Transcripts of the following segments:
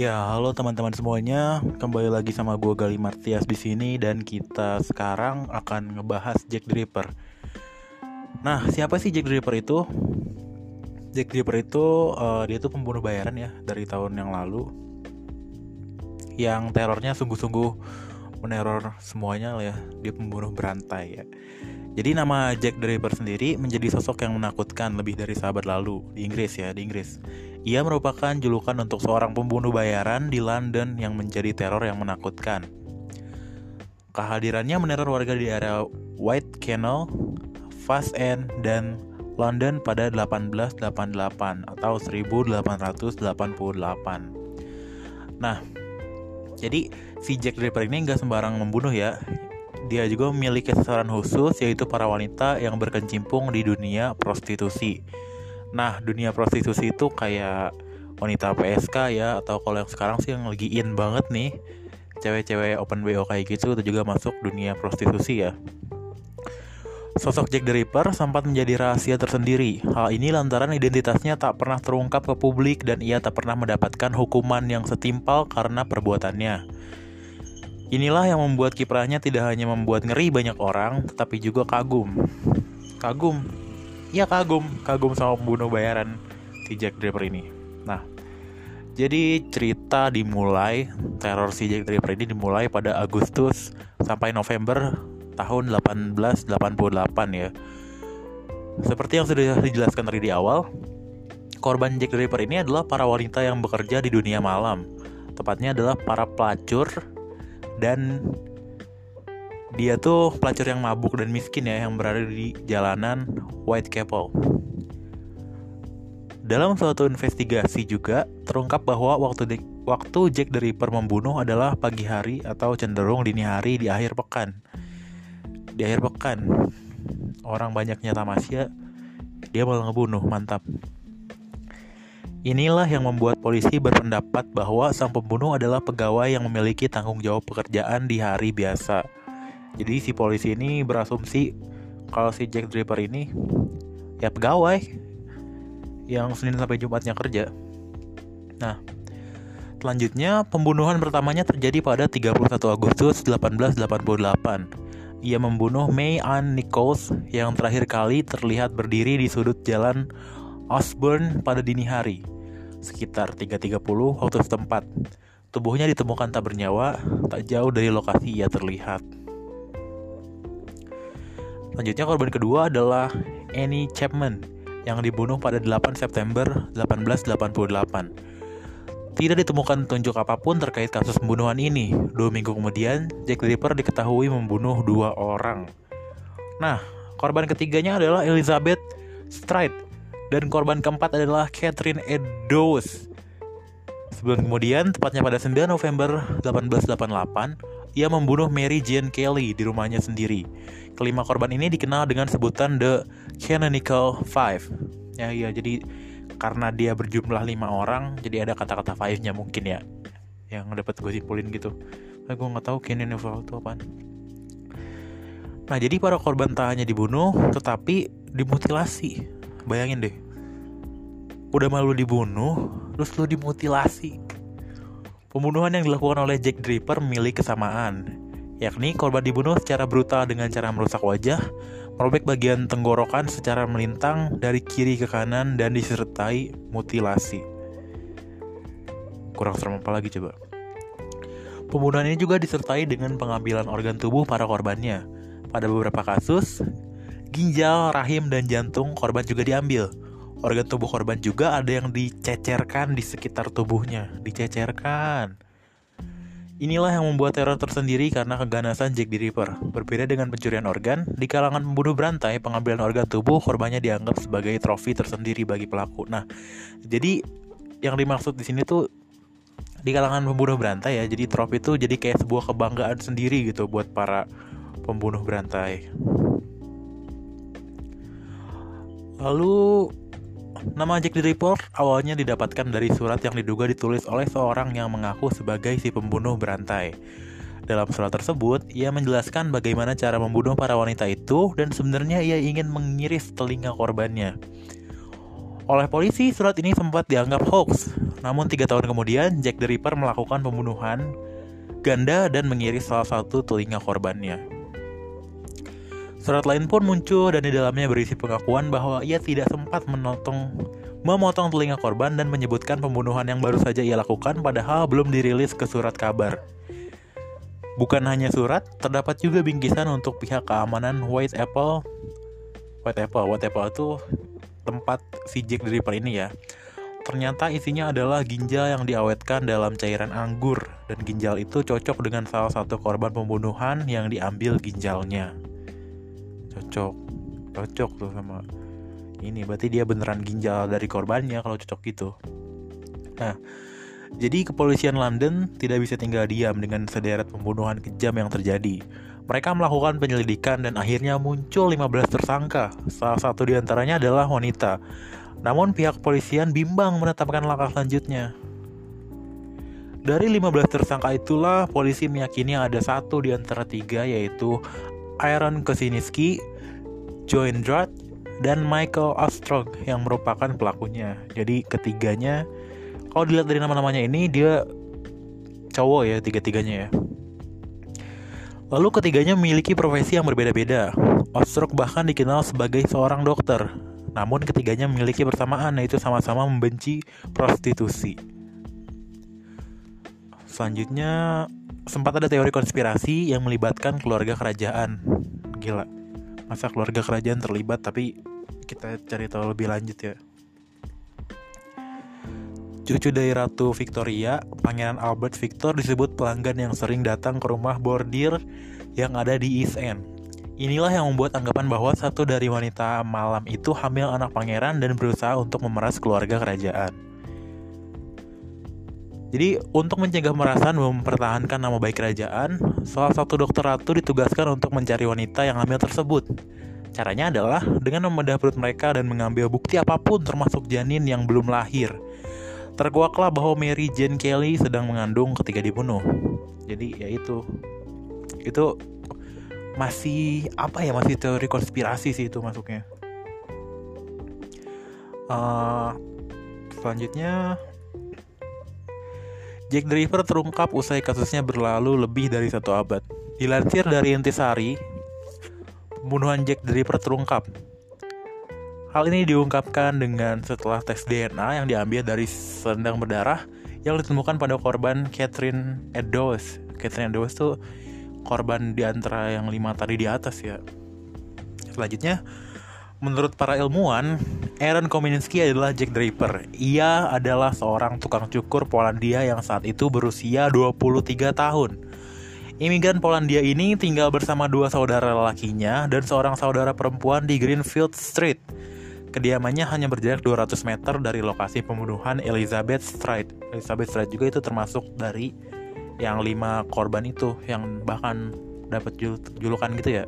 Ya, halo teman-teman semuanya. Kembali lagi sama gue Gali Martias di sini dan kita sekarang akan ngebahas Jack the Ripper. Nah, siapa sih Jack the Ripper itu? Jack the Ripper itu uh, dia tuh pembunuh bayaran ya dari tahun yang lalu. Yang terornya sungguh-sungguh meneror semuanya lah ya. Dia pembunuh berantai ya. Jadi nama Jack the Ripper sendiri menjadi sosok yang menakutkan lebih dari sahabat lalu di Inggris ya, di Inggris. Ia merupakan julukan untuk seorang pembunuh bayaran di London yang menjadi teror yang menakutkan. Kehadirannya meneror warga di area White Kennel, Fast End, dan London pada 1888 atau 1888. Nah, jadi si Jack the Ripper ini nggak sembarang membunuh ya dia juga memiliki sasaran khusus yaitu para wanita yang berkecimpung di dunia prostitusi. Nah, dunia prostitusi itu kayak wanita PSK ya atau kalau yang sekarang sih yang lagi in banget nih cewek-cewek open BO kayak gitu itu juga masuk dunia prostitusi ya. Sosok Jack the Ripper sempat menjadi rahasia tersendiri. Hal ini lantaran identitasnya tak pernah terungkap ke publik dan ia tak pernah mendapatkan hukuman yang setimpal karena perbuatannya. Inilah yang membuat kiprahnya tidak hanya membuat ngeri banyak orang, tetapi juga kagum. Kagum. Ya kagum, kagum sama pembunuh bayaran si Jack Draper ini. Nah, jadi cerita dimulai, teror si Jack Draper ini dimulai pada Agustus sampai November tahun 1888 ya. Seperti yang sudah dijelaskan tadi di awal, korban Jack Draper ini adalah para wanita yang bekerja di dunia malam. Tepatnya adalah para pelacur dan dia tuh pelacur yang mabuk dan miskin ya yang berada di jalanan Whitechapel. Dalam suatu investigasi juga terungkap bahwa waktu waktu Jack the Ripper membunuh adalah pagi hari atau cenderung dini hari di akhir pekan. Di akhir pekan, orang banyaknya tamasya, dia malah ngebunuh, mantap. Inilah yang membuat polisi berpendapat bahwa sang pembunuh adalah pegawai yang memiliki tanggung jawab pekerjaan di hari biasa. Jadi si polisi ini berasumsi kalau si Jack Draper ini ya pegawai yang Senin sampai Jumatnya kerja. Nah, selanjutnya pembunuhan pertamanya terjadi pada 31 Agustus 1888. Ia membunuh May Ann Nichols yang terakhir kali terlihat berdiri di sudut jalan Osborne pada dini hari, sekitar 3.30 waktu setempat. Tubuhnya ditemukan tak bernyawa, tak jauh dari lokasi ia terlihat. Selanjutnya korban kedua adalah Annie Chapman yang dibunuh pada 8 September 1888. Tidak ditemukan tunjuk apa pun terkait kasus pembunuhan ini. Dua minggu kemudian, Jack the Ripper diketahui membunuh dua orang. Nah, korban ketiganya adalah Elizabeth Stride dan korban keempat adalah Catherine Eddowes. Sebulan kemudian, tepatnya pada 9 November 1888, ia membunuh Mary Jane Kelly di rumahnya sendiri. Kelima korban ini dikenal dengan sebutan The Canonical Five. Ya, iya, jadi karena dia berjumlah lima orang, jadi ada kata-kata five-nya mungkin ya, yang dapat gue simpulin gitu. Nah, gue nggak tahu Canonical itu apa. Nah, jadi para korban tak hanya dibunuh, tetapi dimutilasi Bayangin deh. Udah malu dibunuh, terus lu dimutilasi. Pembunuhan yang dilakukan oleh Jack Draper milik kesamaan, yakni korban dibunuh secara brutal dengan cara merusak wajah, merobek bagian tenggorokan secara melintang dari kiri ke kanan dan disertai mutilasi. Kurang serem apa lagi coba? Pembunuhan ini juga disertai dengan pengambilan organ tubuh para korbannya. Pada beberapa kasus, ginjal, rahim, dan jantung korban juga diambil. Organ tubuh korban juga ada yang dicecerkan di sekitar tubuhnya, dicecerkan. Inilah yang membuat teror tersendiri karena keganasan Jack the Ripper. Berbeda dengan pencurian organ, di kalangan pembunuh berantai, pengambilan organ tubuh korbannya dianggap sebagai trofi tersendiri bagi pelaku. Nah, jadi yang dimaksud di sini tuh di kalangan pembunuh berantai ya. Jadi trofi itu jadi kayak sebuah kebanggaan sendiri gitu buat para pembunuh berantai. Lalu nama Jack the Ripper awalnya didapatkan dari surat yang diduga ditulis oleh seorang yang mengaku sebagai si pembunuh berantai. Dalam surat tersebut, ia menjelaskan bagaimana cara membunuh para wanita itu dan sebenarnya ia ingin mengiris telinga korbannya. Oleh polisi, surat ini sempat dianggap hoax. Namun tiga tahun kemudian, Jack the Ripper melakukan pembunuhan ganda dan mengiris salah satu telinga korbannya. Surat lain pun muncul dan di dalamnya berisi pengakuan bahwa ia tidak sempat menotong memotong telinga korban dan menyebutkan pembunuhan yang baru saja ia lakukan padahal belum dirilis ke surat kabar. Bukan hanya surat, terdapat juga bingkisan untuk pihak keamanan White Apple. White Apple, White Apple itu tempat si Jack the Ripper ini ya. Ternyata isinya adalah ginjal yang diawetkan dalam cairan anggur dan ginjal itu cocok dengan salah satu korban pembunuhan yang diambil ginjalnya. Cocok, cocok tuh sama ini berarti dia beneran ginjal dari korbannya kalau cocok gitu nah jadi kepolisian London tidak bisa tinggal diam dengan sederet pembunuhan kejam yang terjadi. Mereka melakukan penyelidikan dan akhirnya muncul 15 tersangka. Salah satu di antaranya adalah wanita. Namun pihak kepolisian bimbang menetapkan langkah selanjutnya. Dari 15 tersangka itulah polisi meyakini ada satu di antara tiga yaitu Aaron Kosiniski, Joan Drott, dan Michael Ostrog yang merupakan pelakunya. Jadi ketiganya, kalau dilihat dari nama-namanya ini dia cowok ya tiga-tiganya ya. Lalu ketiganya memiliki profesi yang berbeda-beda. Ostrog bahkan dikenal sebagai seorang dokter. Namun ketiganya memiliki persamaan yaitu sama-sama membenci prostitusi. Selanjutnya sempat ada teori konspirasi yang melibatkan keluarga kerajaan. Gila. Masa keluarga kerajaan terlibat tapi kita cari tahu lebih lanjut ya. Cucu dari Ratu Victoria, Pangeran Albert Victor disebut pelanggan yang sering datang ke rumah bordir yang ada di East End. Inilah yang membuat anggapan bahwa satu dari wanita malam itu hamil anak pangeran dan berusaha untuk memeras keluarga kerajaan. Jadi untuk mencegah merasan mempertahankan nama baik kerajaan, salah satu dokter ratu ditugaskan untuk mencari wanita yang hamil tersebut. Caranya adalah dengan membedah perut mereka dan mengambil bukti apa pun termasuk janin yang belum lahir. Terkuaklah bahwa Mary Jane Kelly sedang mengandung ketika dibunuh. Jadi ya itu. Itu masih apa ya masih teori konspirasi sih itu masuknya. Uh, selanjutnya Jack the Ripper terungkap usai kasusnya berlalu lebih dari satu abad. Dilansir dari Intisari, pembunuhan Jack the Ripper terungkap. Hal ini diungkapkan dengan setelah tes DNA yang diambil dari selendang berdarah yang ditemukan pada korban Catherine Eddowes. Catherine Eddowes itu korban di antara yang lima tadi di atas ya. Selanjutnya, menurut para ilmuwan, Aaron Kominski adalah Jack Ripper. Ia adalah seorang tukang cukur Polandia yang saat itu berusia 23 tahun. Imigran Polandia ini tinggal bersama dua saudara lelakinya dan seorang saudara perempuan di Greenfield Street. Kediamannya hanya berjarak 200 meter dari lokasi pembunuhan Elizabeth Street. Elizabeth Street juga itu termasuk dari yang lima korban itu yang bahkan dapat jul julukan gitu ya.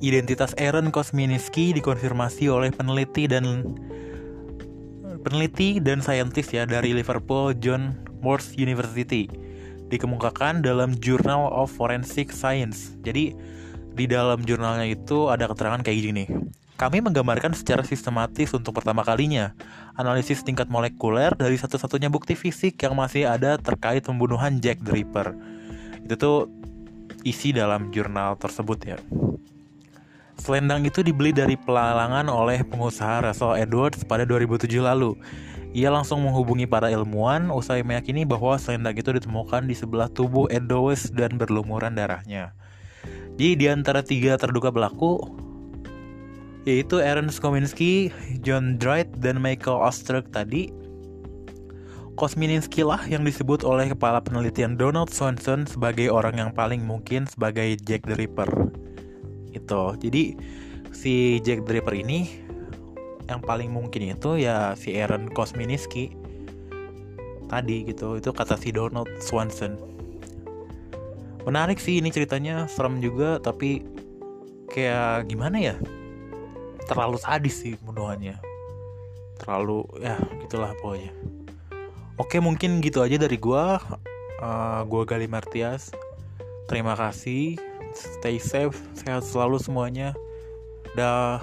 Identitas Aaron Kosminski dikonfirmasi oleh peneliti dan peneliti dan saintis ya dari Liverpool John Moores University dikemukakan dalam Journal of Forensic Science. Jadi di dalam jurnalnya itu ada keterangan kayak gini. Kami menggambarkan secara sistematis untuk pertama kalinya analisis tingkat molekuler dari satu-satunya bukti fisik yang masih ada terkait pembunuhan Jack the Ripper. Itu tuh isi dalam jurnal tersebut ya. Selendang itu dibeli dari pelalangan oleh pengusaha Russell Edwards pada 2007 lalu. Ia langsung menghubungi para ilmuwan usai meyakini bahwa selendang itu ditemukan di sebelah tubuh Eddowes dan berlumuran darahnya. Jadi di antara tiga terduga pelaku yaitu Aaron Skominski, John Dright, dan Michael Ostrog tadi Kosminski lah yang disebut oleh kepala penelitian Donald Swanson sebagai orang yang paling mungkin sebagai Jack the Ripper. Itu. Jadi si Jack Ripper ini yang paling mungkin itu ya si Aaron Kosminski. Tadi gitu itu kata si Donald Swanson. Menarik sih ini ceritanya serem juga tapi kayak gimana ya? Terlalu sadis sih pembunuhannya. Terlalu ya gitulah pokoknya. Oke mungkin gitu aja dari gua. Uh, gua Gali Martias. Terima kasih stay safe sehat selalu semuanya. Dah